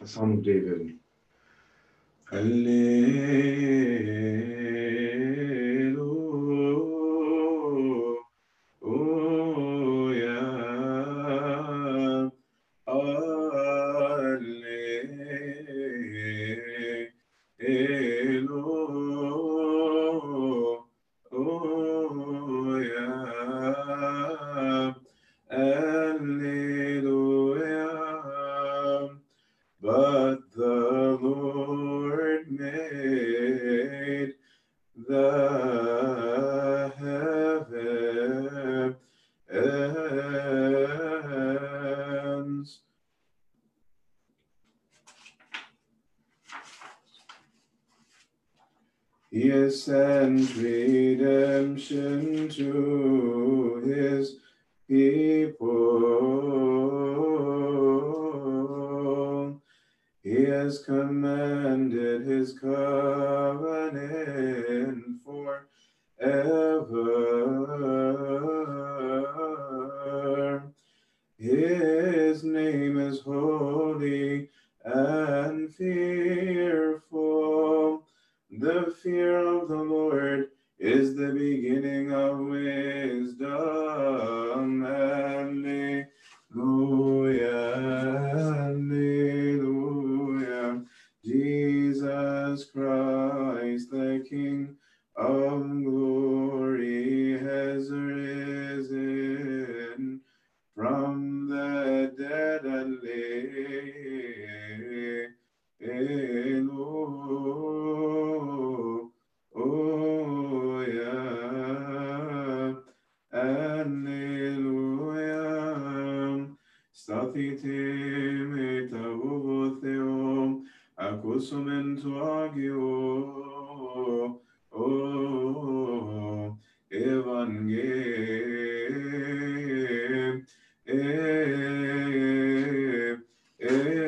a Psalm of forever.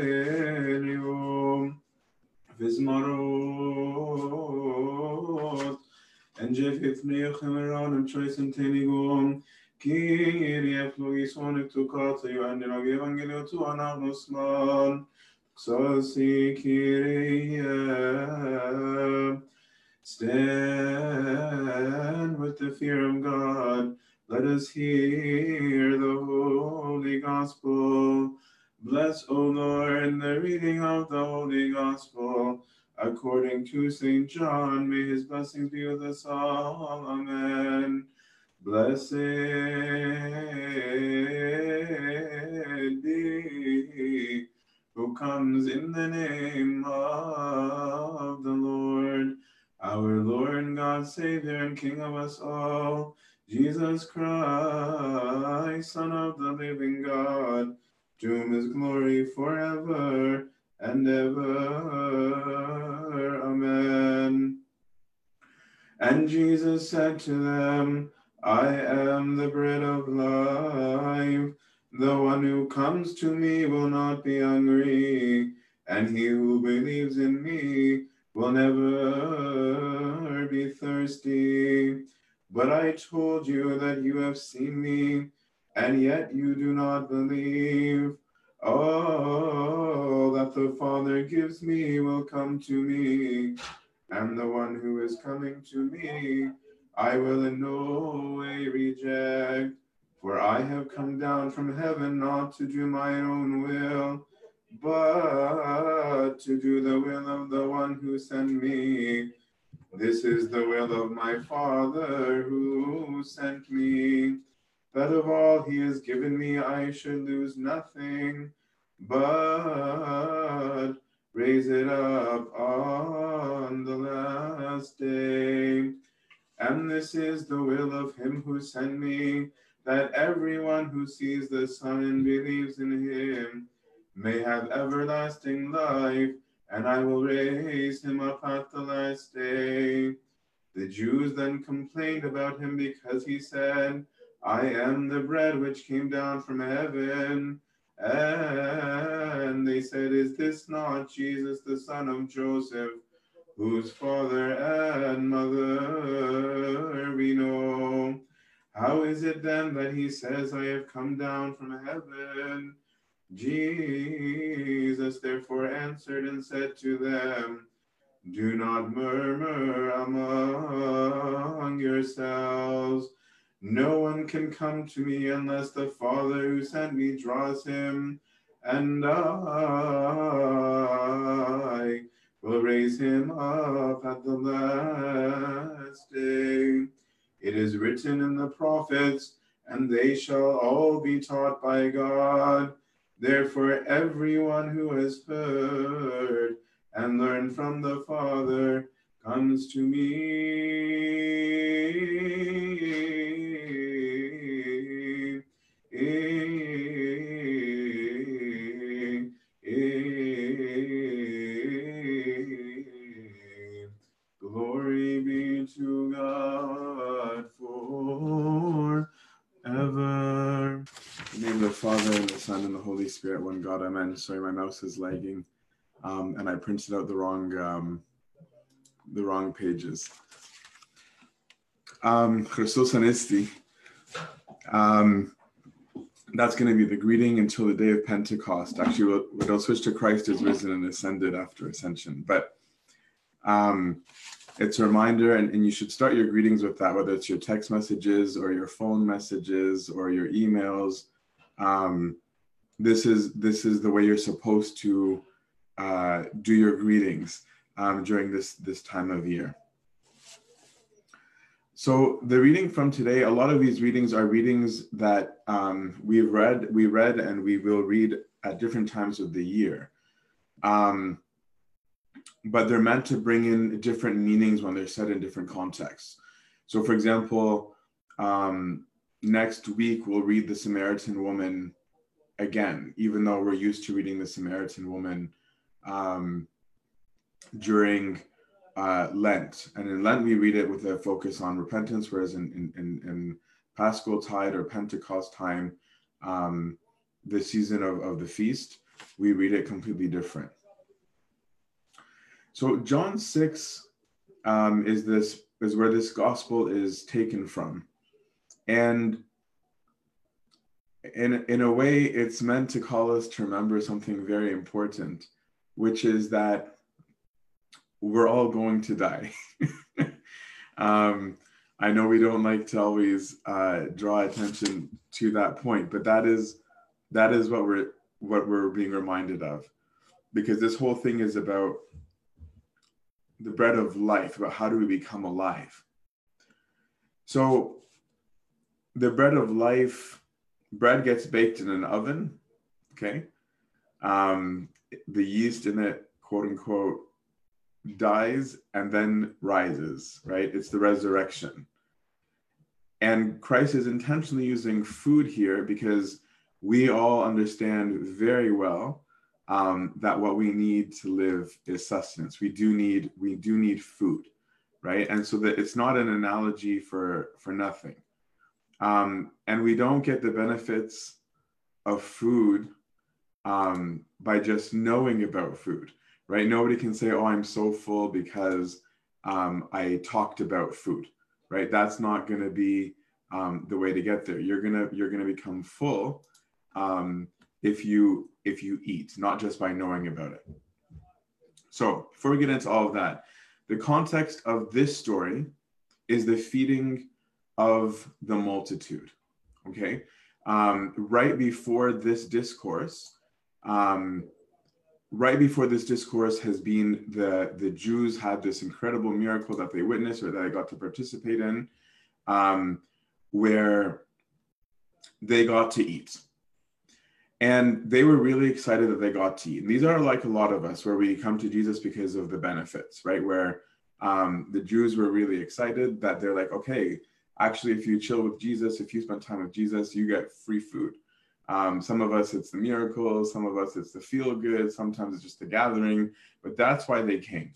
Evangelium, vismarot, and jefif neochemeron and choice and tenigum, Kyrie flugison et tu kata io and nag evangelio anagnosman, Xosi Kyrie. Stand with the fear of God. Let us hear the holy gospel. Bless, O Lord, in the reading of the holy gospel. According to St. John, may his blessings be with us all. Amen. Blessed be who comes in the name of the Lord, our Lord and God, Savior and King of us all, Jesus Christ, Son of the living God, to whom is glory forever and ever. Amen. And Jesus said to them, I am the bread of life. The one who comes to me will not be hungry, and he who believes in me will never be thirsty. But I told you that you have seen me, and yet you do not believe. All that the Father gives me will come to me, and the one who is coming to me I will in no way reject. For I have come down from heaven not to do my own will, but to do the will of the one who sent me. This is the will of my Father who sent me, that of all he has given me I should lose nothing, but raise it up on the last day. And this is the will of him who sent me, that everyone who sees the Son and believes in him may have everlasting life, and I will raise him up at the last day. The Jews then complained about him because he said, I am the bread which came down from heaven. And they said, Is this not Jesus, the son of Joseph, whose father and mother we know? How is it then that he says, I have come down from heaven? Jesus therefore answered and said to them, Do not murmur among yourselves. No one can come to me unless the Father who sent me draws him, and I will raise him up at the last day. It is written in the prophets, and they shall all be taught by God. Therefore, everyone who has heard and learned from the Father comes to me. Father, and the Son, and the Holy Spirit, one God, amen. Sorry, my mouse is lagging. Um, and I printed out the wrong um, the wrong pages. Um, Christos. Um, that's going to be the greeting until the day of Pentecost. Actually, we'll, we'll switch to Christ is risen and ascended after ascension. But um, it's a reminder, and, and you should start your greetings with that, whether it's your text messages or your phone messages or your emails. Um, this is this is the way you're supposed to uh, do your greetings um, during this this time of year. So the reading from today, a lot of these readings are readings that um, we've read, we read, and we will read at different times of the year. Um, but they're meant to bring in different meanings when they're said in different contexts. So, for example, um, next week we'll read the Samaritan woman again, even though we're used to reading the Samaritan woman um, during uh, Lent. And in Lent, we read it with a focus on repentance, whereas in, in, in, Paschal tide or Pentecost time, um, the season of, of the feast, we read it completely different. So John 6 um, is this is where this gospel is taken from. And in, in a way, it's meant to call us to remember something very important, which is that we're all going to die. um, I know we don't like to always uh, draw attention to that point, but that is that is what we're what we're being reminded of, because this whole thing is about the bread of life, about how do we become alive. So, the bread of life, bread gets baked in an oven, okay. Um, the yeast in it, quote unquote, dies and then rises, right? It's the resurrection. And Christ is intentionally using food here because we all understand very well um, that what we need to live is sustenance. We do need we do need food, right? And so that it's not an analogy for for nothing. Um, and we don't get the benefits of food um, by just knowing about food right? Nobody can say, oh, I'm so full because um, I talked about food, right? That's not going to be um, the way to get there. You're gonna you're gonna become full um, if you if you eat, not just by knowing about it. So before we get into all of that, the context of this story is the feeding of the multitude. Okay, um, right before this discourse, um, right before this discourse has been the the Jews had this incredible miracle that they witnessed or that I got to participate in, um, where they got to eat. And they were really excited that they got to eat. And these are like a lot of us where we come to Jesus because of the benefits, right? Where um, the Jews were really excited that they're like, okay, actually, if you chill with Jesus, if you spend time with Jesus, you get free food. Um, some of us, it's the miracles. Some of us, it's the feel good. Sometimes it's just the gathering. But that's why they came.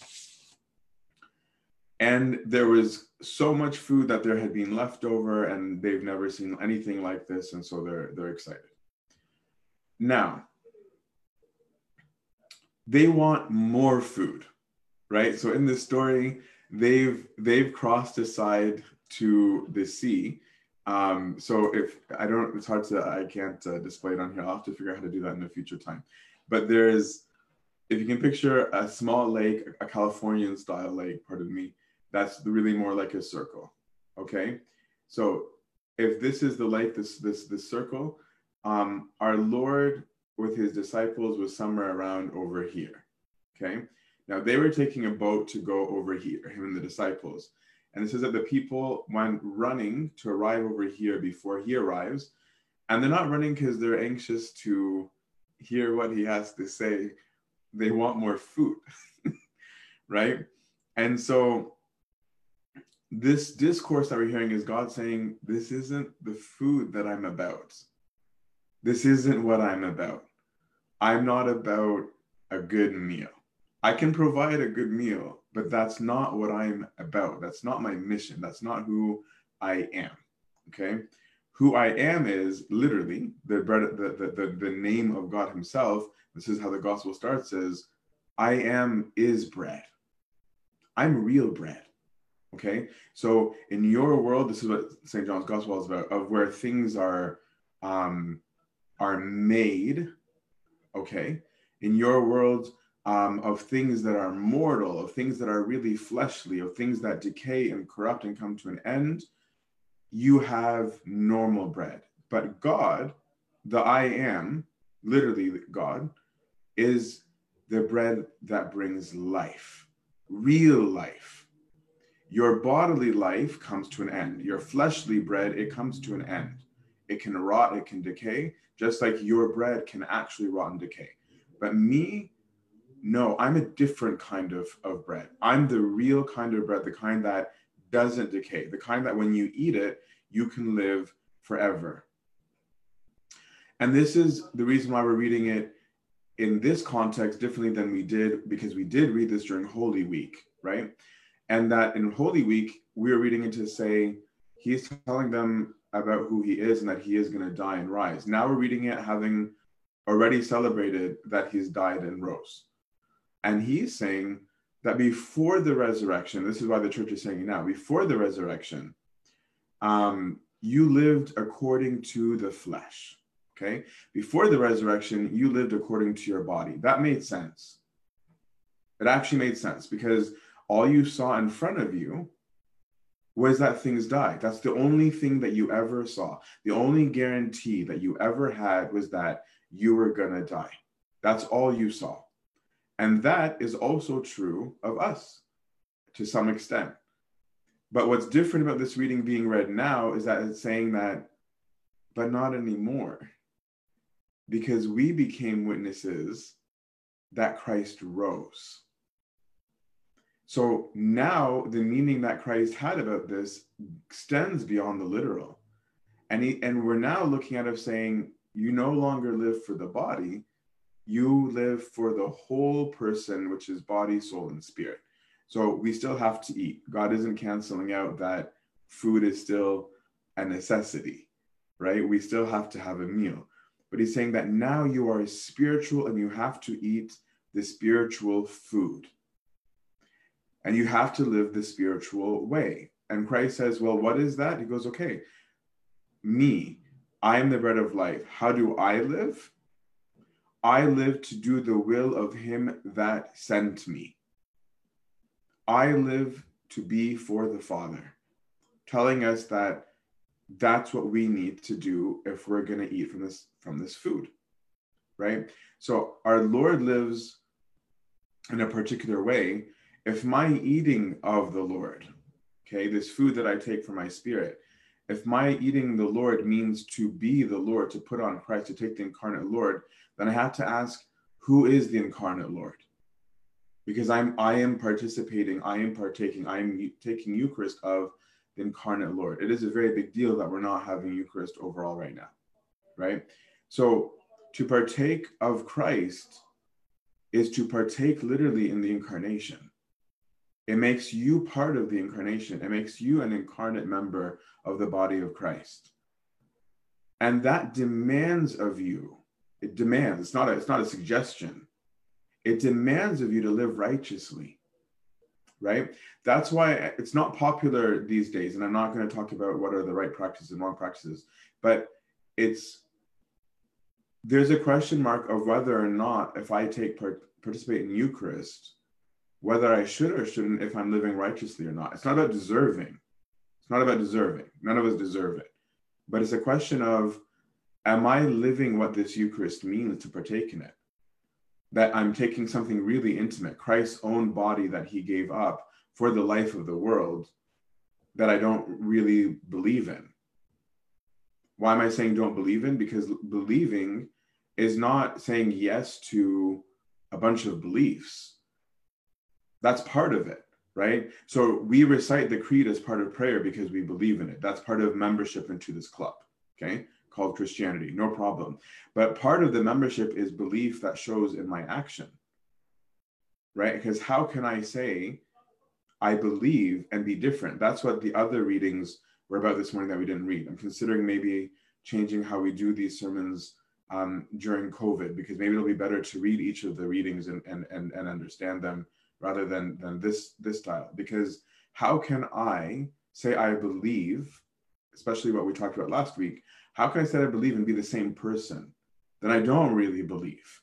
And there was so much food that there had been left over, and they've never seen anything like this. And so they're, they're excited. Now, they want more food, right? So in this story, they've they've crossed aside to the sea Um, so if I don't, it's hard to, I can't uh, display it on here. I'll have to figure out how to do that in a future time. But there's, if you can picture a small lake, a Californian style lake, pardon me, that's really more like a circle. Okay. So if this is the lake, this, this, this circle, um, our Lord with his disciples was somewhere around over here. Okay. Now they were taking a boat to go over here, him and the disciples. And it says that the people went running to arrive over here before he arrives. And they're not running because they're anxious to hear what he has to say. They want more food, right? And so this discourse that we're hearing is God saying, This isn't the food that I'm about. This isn't what I'm about. I'm not about a good meal. I can provide a good meal, but that's not what I'm about. That's not my mission. That's not who I am. Okay. Who I am is literally the bread, the, the, the, the name of God Himself. This is how the gospel starts is I am is bread. I'm real bread. Okay. So in your world, this is what St. John's gospel is about, of where things are um are made. Okay. In your world, um, of things that are mortal, of things that are really fleshly, of things that decay and corrupt and come to an end, you have normal bread. But God, the I am, literally God, is the bread that brings life, real life. Your bodily life comes to an end. Your fleshly bread, it comes to an end. It can rot, it can decay, just like your bread can actually rot and decay. But me, no, I'm a different kind of, of bread. I'm the real kind of bread, the kind that doesn't decay, the kind that when you eat it, you can live forever. And this is the reason why we're reading it in this context differently than we did, because we did read this during Holy Week, right? And that in Holy Week, we are reading it to say, he's telling them about who he is and that he is going to die and rise. Now we're reading it having already celebrated that he's died and rose. And he's saying that before the resurrection, this is why the church is saying now, before the resurrection, um, you lived according to the flesh. Okay. Before the resurrection, you lived according to your body. That made sense. It actually made sense because all you saw in front of you was that things died. That's the only thing that you ever saw. The only guarantee that you ever had was that you were going to die. That's all you saw. And that is also true of us to some extent. But what's different about this reading being read now is that it's saying that, but not anymore. Because we became witnesses that Christ rose. So now the meaning that Christ had about this extends beyond the literal. And, he, and we're now looking at it saying, you no longer live for the body, you live for the whole person, which is body, soul, and spirit. So we still have to eat. God isn't canceling out that food is still a necessity, right? We still have to have a meal. But he's saying that now you are spiritual and you have to eat the spiritual food. And you have to live the spiritual way. And Christ says, Well, what is that? He goes, Okay, me, I am the bread of life. How do I live? I live to do the will of him that sent me. I live to be for the Father, telling us that that's what we need to do if we're going to eat from this from this food. Right? So our Lord lives in a particular way. If my eating of the Lord, okay, this food that I take for my spirit, if my eating the Lord means to be the Lord, to put on Christ, to take the incarnate Lord, then I have to ask, who is the incarnate Lord? Because I'm I am participating, I am partaking, I am taking Eucharist of the incarnate Lord. It is a very big deal that we're not having Eucharist overall right now, right? So to partake of Christ is to partake literally in the incarnation. It makes you part of the incarnation. It makes you an incarnate member of the body of Christ. And that demands of you, it demands, it's not a, it's not a suggestion. It demands of you to live righteously. right? That's why it's not popular these days. And I'm not going to talk about what are the right practices and wrong practices, but it's there's a question mark of whether or not if I take part, participate in Eucharist, whether I should or shouldn't if I'm living righteously or not. It's not about deserving. It's not about deserving. None of us deserve it. But it's a question of am I living what this Eucharist means to partake in it? That I'm taking something really intimate, Christ's own body that he gave up for the life of the world that I don't really believe in. Why am I saying don't believe in? Because believing is not saying yes to a bunch of beliefs. That's part of it, right? So we recite the creed as part of prayer because we believe in it. That's part of membership into this club, okay? Called Christianity, no problem. But part of the membership is belief that shows in my action, right? Because how can I say I believe and be different? That's what the other readings were about this morning that we didn't read. I'm considering maybe changing how we do these sermons um, during COVID because maybe it'll be better to read each of the readings and, and, and, and understand them rather than, than this, this style. Because how can I say I believe, especially what we talked about last week, how can I say I believe and be the same person? Then I don't really believe.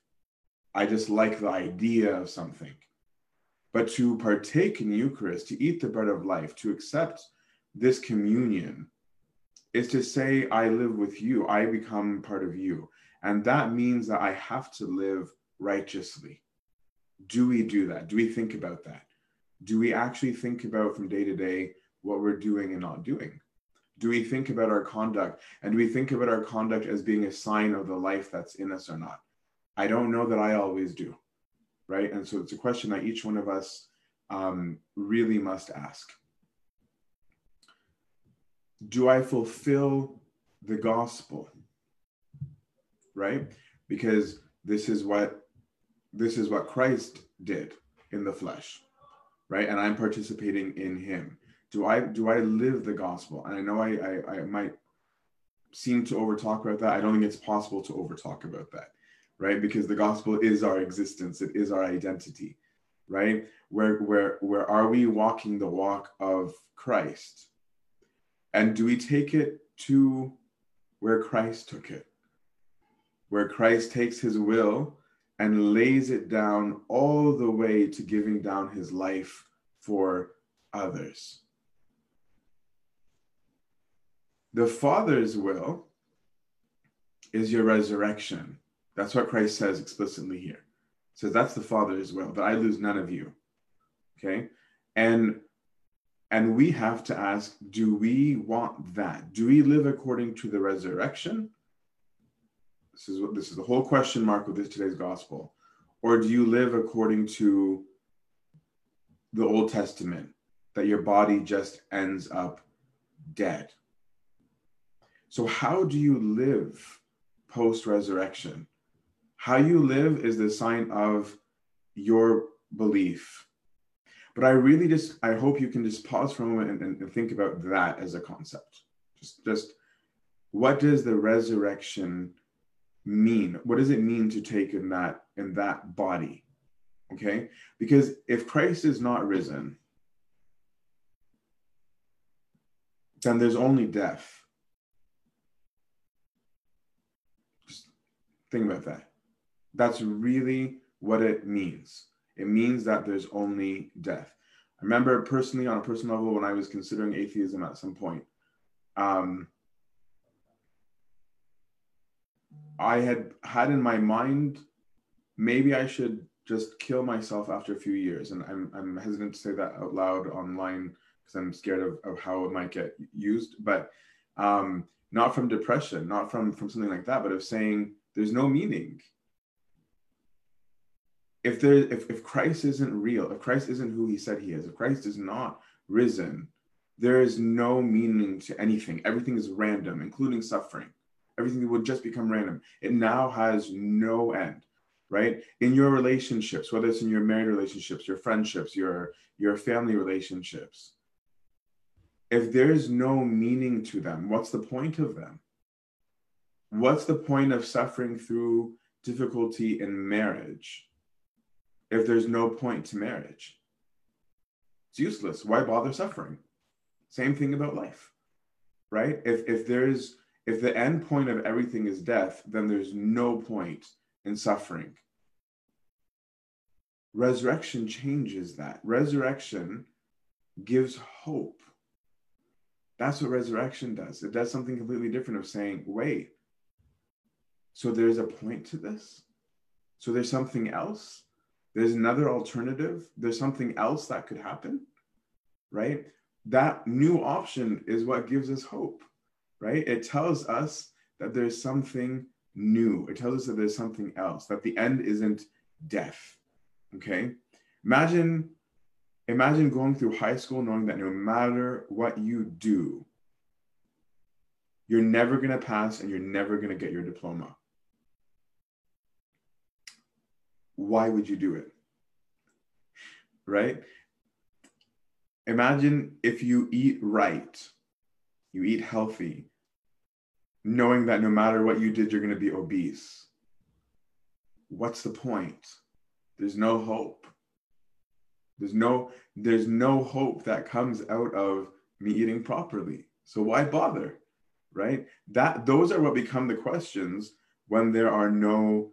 I just like the idea of something. But to partake in Eucharist, to eat the bread of life, to accept this communion, is to say, I live with you, I become part of you. And that means that I have to live righteously. Do we do that? Do we think about that? Do we actually think about from day to day what we're doing and not doing? Do we think about our conduct? And do we think about our conduct as being a sign of the life that's in us or not? I don't know that I always do. Right. And so it's a question that each one of us um, really must ask do I fulfill the gospel? Right? Because this is what this is what Christ did in the flesh. Right? And I'm participating in him. Do I do I live the gospel? And I know I I, I might seem to overtalk about that. I don't think it's possible to overtalk about that, right? Because the gospel is our existence, it is our identity, right? Where where where are we walking the walk of Christ? And do we take it to where Christ took it? Where Christ takes his will and lays it down all the way to giving down his life for others. The Father's will is your resurrection. That's what Christ says explicitly here. says that's the Father's will, that I lose none of you. Okay? And and we have to ask do we want that? Do we live according to the resurrection? This is what this is the whole question mark of this today's gospel. Or do you live according to the Old Testament, that your body just ends up dead? So, how do you live post resurrection? How you live is the sign of your belief but I really just I hope you can just pause for a moment and, and think about that as a concept. Just just what does the resurrection mean? What does it mean to take in that in that body? Okay? Because if Christ is not risen, then there's only death. Just think about that. That's really what it means it means that there's only death. I remember personally, on a personal level, when I was considering atheism at some point, um, I had had in my mind maybe I should just kill myself after a few years. And I'm, I'm hesitant to say that out loud online because I'm scared of, of how it might get used. But um, not from depression, not from, from something like that, but of saying there's no meaning if there if, if Christ isn't real, if Christ isn't who he said he is, if Christ is not risen, there is no meaning to anything. Everything is random, including suffering. Everything will just become random. It now has no end, right? In your relationships, whether it's in your married relationships, your friendships, your your family relationships, if there's no meaning to them, what's the point of them? What's the point of suffering through difficulty in marriage? if there's no point to marriage? It's useless. Why bother suffering? Same thing about life, right? If if there's if the end point of everything is death, then there's no point in suffering. Resurrection changes that. Resurrection gives hope. That's what resurrection does. It does something completely different of saying, wait, so there's a point to this? So there's something else? There's another alternative? There's something else that could happen? Right? That new option is what gives us hope, right? It tells us that there's something new. It tells us that there's something else, that the end isn't death. Okay? Imagine imagine going through high school knowing that no matter what you do, you're never going to pass and you're never going to get your diploma. Why would you do it? Right? Imagine if you eat right, you eat healthy, knowing that no matter what you did, you're going to be obese. What's the point? There's no hope there's no there's no hope that comes out of me eating properly. So why bother? Right? That those are what become the questions when there are no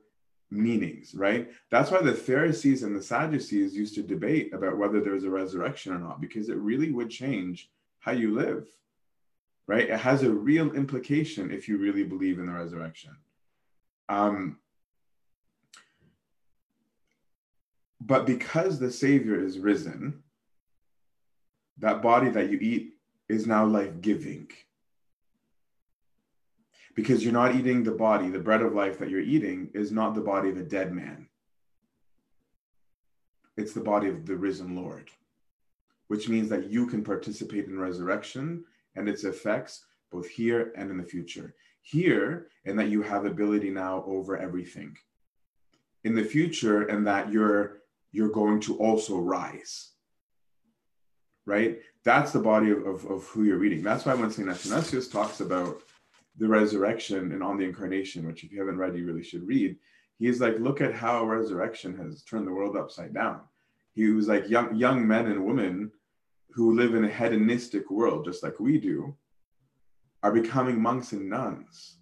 meanings, right? That's why the Pharisees and the Sadducees used to debate about whether there's a resurrection or not, because it really would change how you live, right? It has a real implication if you really believe in the resurrection. Um, But because the Savior is risen, that body that you eat is now life giving. Because you're not eating the body, the bread of life that you're eating is not the body of a dead man. It's the body of the risen Lord, which means that you can participate in resurrection and its effects both here and in the future. Here, and that you have ability now over everything. In the future, and that you're you're going to also rise. Right? That's the body of, of, of who you're reading. That's why when St. Athanasius talks about the resurrection and on the incarnation, which if you haven't read, you really should read, he's like, look at how resurrection has turned the world upside down. He was like young young men and women who live in a hedonistic world, just like we do, are becoming monks and nuns.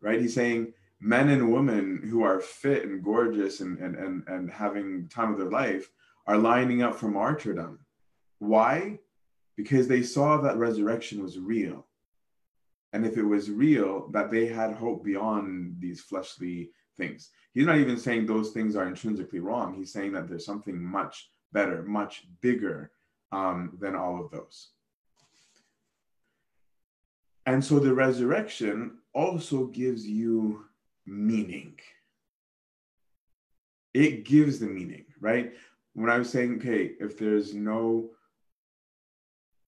Right? He's saying men and women who are fit and gorgeous and, and, and, and having time of their life are lining up for martyrdom. Why? Because they saw that resurrection was real. And if it was real, that they had hope beyond these fleshly things. He's not even saying those things are intrinsically wrong. He's saying that there's something much better, much bigger um, than all of those. And so the resurrection also gives you meaning. It gives the meaning, right? When I was saying, okay, if there's no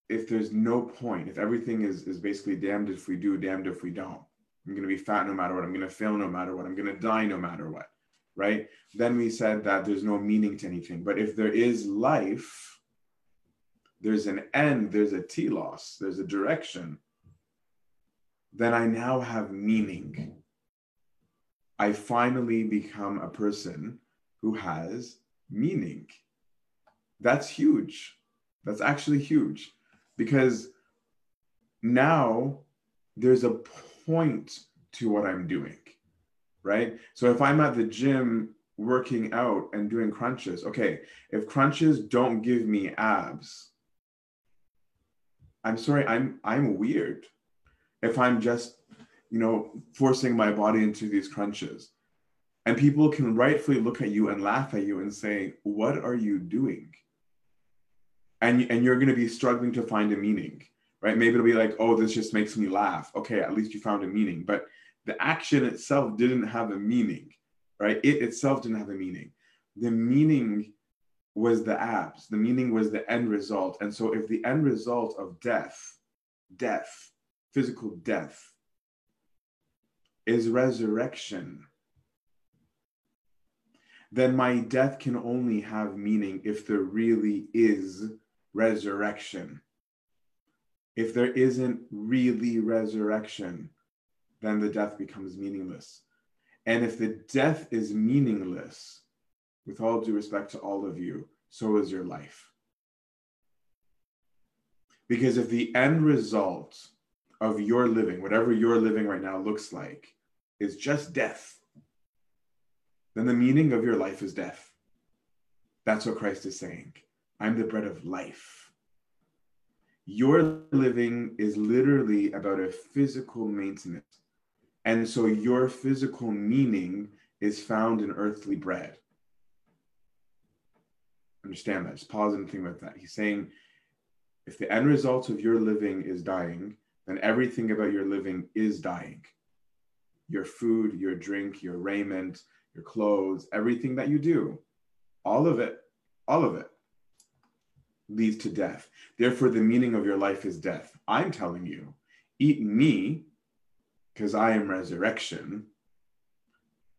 if there's no point, if everything is is basically damned if we do, damned if we don't. I'm to be fat no matter what. I'm to fail no matter what. I'm to die no matter what. Right? Then we said that there's no meaning to anything. But if there is life, there's an end, there's a telos, there's a direction, then I now have meaning. I finally become a person who has meaning. That's huge. That's actually huge because now there's a point to what I'm doing, right? So if I'm at the gym working out and doing crunches, okay, if crunches don't give me abs, I'm sorry, I'm I'm weird. If I'm just you know, forcing my body into these crunches. And people can rightfully look at you and laugh at you and say, What are you doing? And, and you're going to be struggling to find a meaning, right? Maybe it'll be like, Oh, this just makes me laugh. Okay, at least you found a meaning. But the action itself didn't have a meaning, right? It itself didn't have a meaning. The meaning was the abs, the meaning was the end result. And so, if the end result of death, death, physical death, is resurrection, then my death can only have meaning if there really is resurrection. If there isn't really resurrection, then the death becomes meaningless. And if the death is meaningless, with all due respect to all of you, so is your life. Because if the end result of your living, whatever your living right now looks like, is just death, then the meaning of your life is death. That's what Christ is saying. I'm the bread of life. Your living is literally about a physical maintenance. And so your physical meaning is found in earthly bread. Understand that. Just pause and think about that. He's saying if the end result of your living is dying, then everything about your living is dying. Your food, your drink, your raiment, your clothes, everything that you do, all of it, all of it leads to death. Therefore, the meaning of your life is death. I'm telling you, eat me because I am resurrection.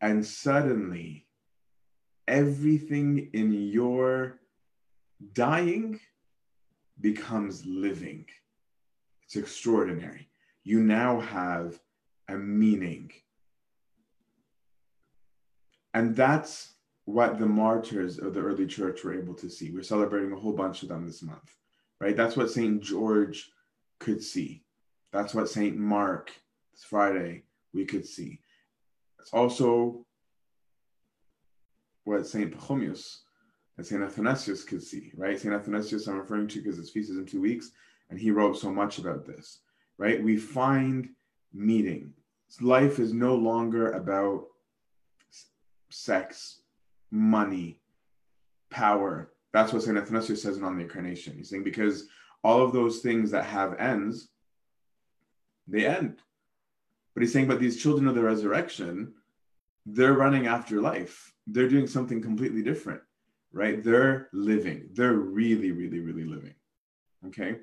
And suddenly, everything in your dying becomes living. It's extraordinary. You now have a meaning. And that's what the martyrs of the early church were able to see. We're celebrating a whole bunch of them this month, right? That's what St. George could see. That's what St. Mark, this Friday, we could see. It's also what St. Pachomius and St. Athanasius could see, right? St. Athanasius, I'm referring to because his feast is in two weeks, and he wrote so much about this, right? We find meaning. Life is no longer about sex, money, power. That's what St. Athanasius says in On the Incarnation. He's saying because all of those things that have ends, they end. But he's saying, but these children of the resurrection, they're running after life. They're doing something completely different, right? They're living. They're really, really, really living. Okay.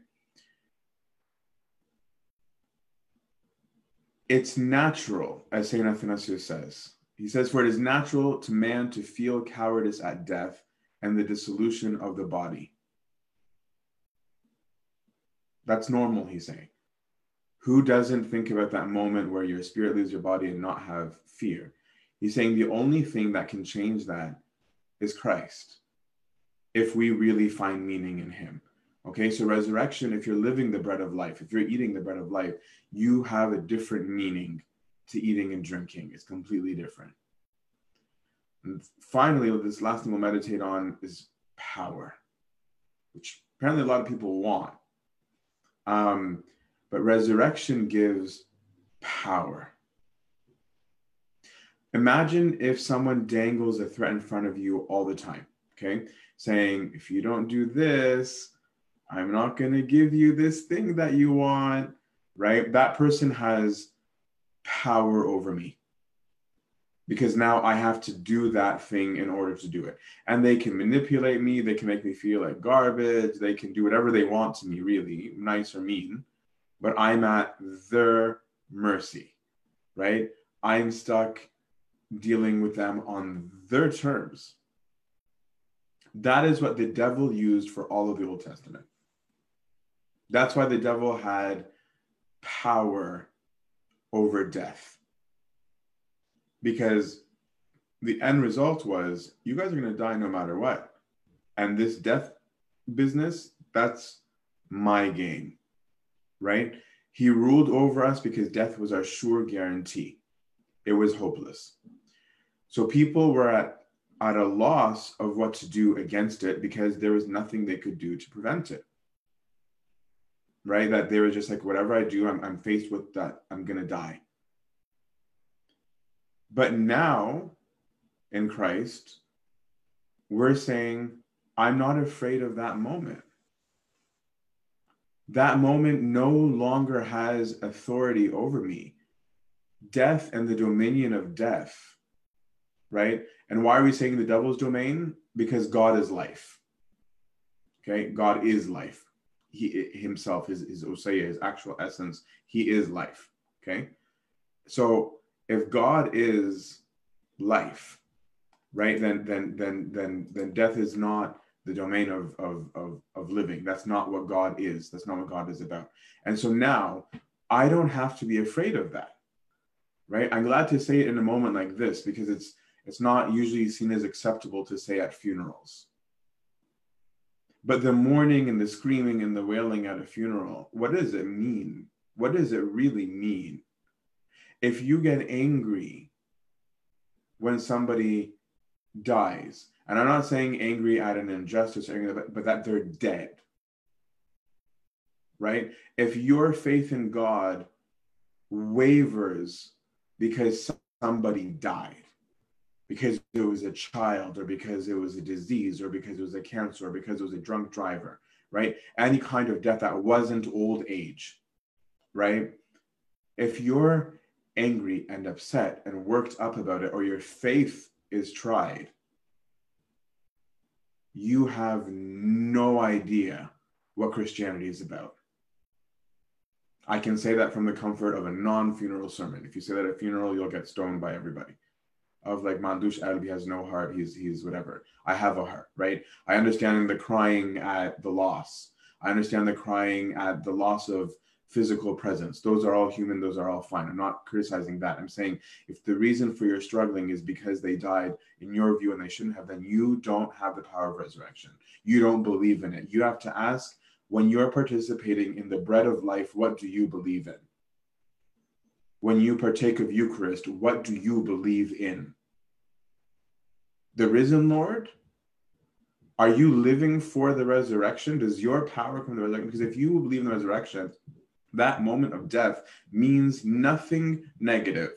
It's natural, as St. Athanasius says, he says, For it is natural to man to feel cowardice at death and the dissolution of the body. That's normal, he's saying. Who doesn't think about that moment where your spirit leaves your body and not have fear? He's saying the only thing that can change that is Christ, if we really find meaning in him. Okay, so resurrection, if you're living the bread of life, if you're eating the bread of life, you have a different meaning to eating and drinking. It's completely different. And finally, this last thing we'll meditate on is power, which apparently a lot of people want. Um, but resurrection gives power. Imagine if someone dangles a threat in front of you all the time, okay? Saying, if you don't do this, I'm not going to give you this thing that you want, right? That person has power over me because now I have to do that thing in order to do it. And they can manipulate me, they can make me feel like garbage, they can do whatever they want to me, really, nice or mean, but I'm at their mercy, right? I'm stuck dealing with them on their terms. That is what the devil used for all of the Old Testament. That's why the devil had power over death. Because the end result was you guys are going to die no matter what. And this death business, that's my game, right? He ruled over us because death was our sure guarantee. It was hopeless. So people were at, at a loss of what to do against it because there was nothing they could do to prevent it right? That they were just like, whatever I do, I'm, I'm faced with that, I'm going to die. But now in Christ, we're saying, I'm not afraid of that moment. That moment no longer has authority over me. Death and the dominion of death, right? And why are we saying the devil's domain? Because God is life. Okay, God is life he himself, his, his ousia, his actual essence, he is life. Okay. So if God is life, right, then then then then then death is not the domain of, of, of, of living. That's not what God is. That's not what God is about. And so now I don't have to be afraid of that. Right. I'm glad to say it in a moment like this because it's it's not usually seen as acceptable to say at funerals But the mourning and the screaming and the wailing at a funeral, what does it mean? What does it really mean? If you get angry when somebody dies, and I'm not saying angry at an injustice, but that they're dead, right? If your faith in God wavers because somebody died, because it was a child, or because it was a disease, or because it was a cancer, or because it was a drunk driver, right? Any kind of death that wasn't old age, right? If you're angry and upset and worked up about it, or your faith is tried, you have no idea what Christianity is about. I can say that from the comfort of a non-funeral sermon. If you say that at a funeral, you'll get stoned by everybody. Of like Mandush Albi has no heart, he's he's whatever. I have a heart, right? I understand the crying at the loss. I understand the crying at the loss of physical presence. Those are all human, those are all fine. I'm not criticizing that. I'm saying if the reason for your struggling is because they died in your view and they shouldn't have, then you don't have the power of resurrection. You don't believe in it. You have to ask when you're participating in the bread of life, what do you believe in? When you partake of Eucharist, what do you believe in? The risen Lord? Are you living for the resurrection? Does your power come from the resurrection? Because if you believe in the resurrection, that moment of death means nothing negative.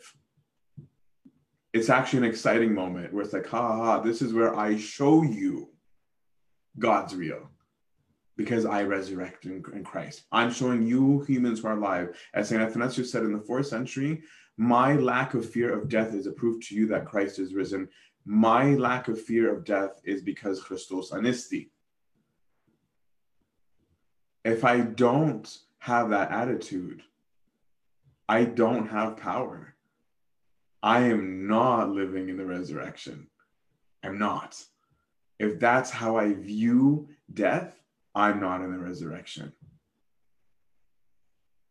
It's actually an exciting moment where it's like, ha ha, this is where I show you God's real because I resurrect in, in, Christ. I'm showing you humans who are alive. As St. Athanasius said in the fourth century, my lack of fear of death is a proof to you that Christ is risen. My lack of fear of death is because Christos anisti. If I don't have that attitude, I don't have power. I am not living in the resurrection. I'm not. If that's how I view death, I'm not in the resurrection.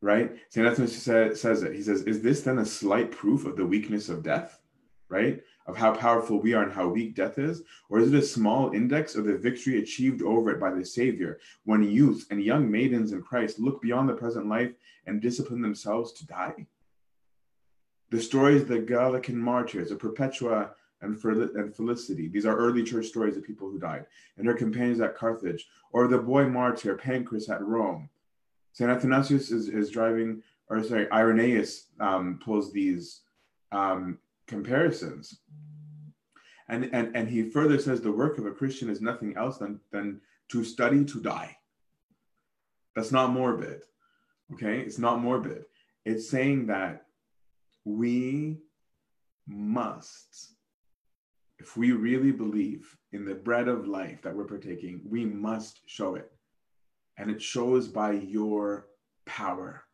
Right? St. Athanasius says it. He says, Is this then a slight proof of the weakness of death? Right? Of how powerful we are and how weak death is? Or is it a small index of the victory achieved over it by the Savior when youth and young maidens in Christ look beyond the present life and discipline themselves to die? The stories of the Gallican martyrs, of Perpetua and, and Felicity. These are early church stories of people who died, and their companions at Carthage, or the boy martyr Pancras at Rome. St. Athanasius is, is driving, or sorry, Irenaeus um, pulls these um, comparisons. And, and, and he further says the work of a Christian is nothing else than, than to study to die. That's not morbid. Okay? It's not morbid. It's saying that we must if we really believe in the bread of life that we're partaking, we must show it. And it shows by your power.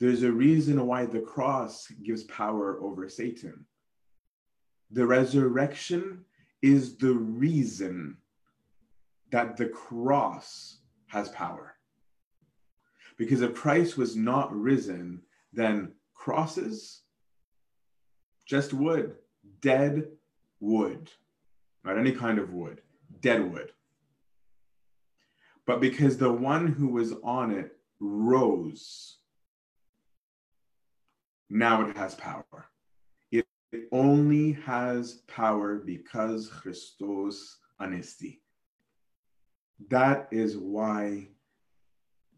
There's a reason why the cross gives power over Satan. The resurrection is the reason that the cross has power. Because if Christ was not risen, then crosses, just wood, dead wood, not any kind of wood, dead wood. But because the one who was on it rose, now it has power. It, only has power because Christos anisti. That is why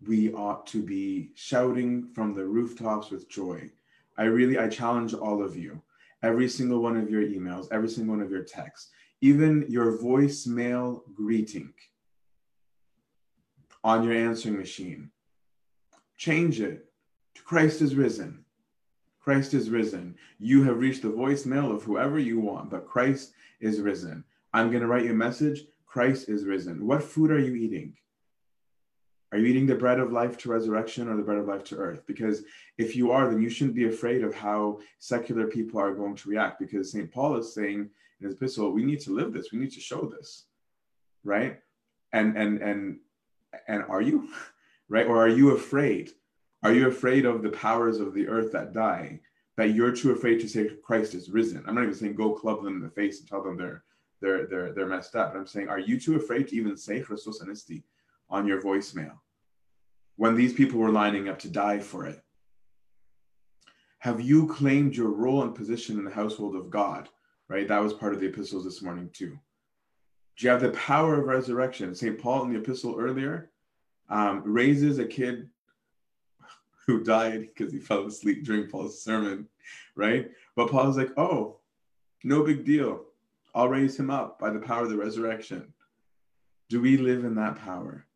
we ought to be shouting from the rooftops with joy. I really, I challenge all of you every single one of your emails, every single one of your texts, even your voicemail greeting on your answering machine. Change it to Christ is risen. Christ is risen. You have reached the voicemail of whoever you want, but Christ is risen. I'm going to write you a message. Christ is risen. What food are you eating? Are you eating the bread of life to resurrection or the bread of life to earth? Because if you are, then you shouldn't be afraid of how secular people are going to react. Because St. Paul is saying in his epistle, we need to live this, we need to show this, right? And and and and are you, right? Or are you afraid? Are you afraid of the powers of the earth that die? That you're too afraid to say Christ is risen. I'm not even saying go club them in the face and tell them they're they're they're they're messed up. And I'm saying, are you too afraid to even say Christos Anisti on your voicemail when these people were lining up to die for it? Have you claimed your role and position in the household of God? Right? That was part of the epistles this morning too. Do you have the power of resurrection? St. Paul in the epistle earlier um, raises a kid who died because he fell asleep during Paul's sermon, right? But Paul's like, oh, no big deal. I'll raise him up by the power of the resurrection. Do we live in that power?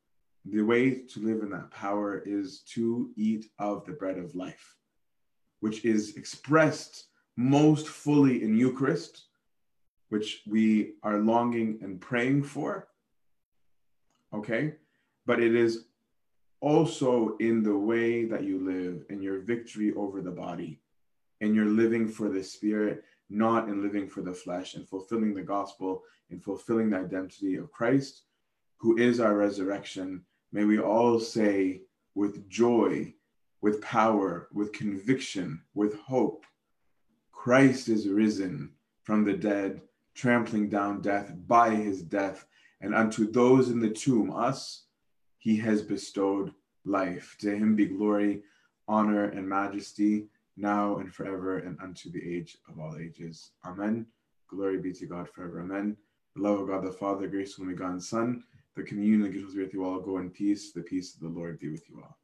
The way to live in that power is to eat of the bread of life, which is expressed most fully in Eucharist, which we are longing and praying for. Okay? But it is also in the way that you live, in your victory over the body, and you're living for the spirit, not in living for the flesh, and fulfilling the gospel, and fulfilling the identity of Christ, who is our resurrection. May we all say with joy, with power, with conviction, with hope, Christ is risen from the dead, trampling down death by his death, and unto those in the tomb, us, he has bestowed life. To him be glory, honor, and majesty, now and forever, and unto the age of all ages. Amen. Glory be to God forever. Amen. The love of God the Father, grace of the God Son, the communion that gives with you all, go in peace. The peace of the Lord be with you all.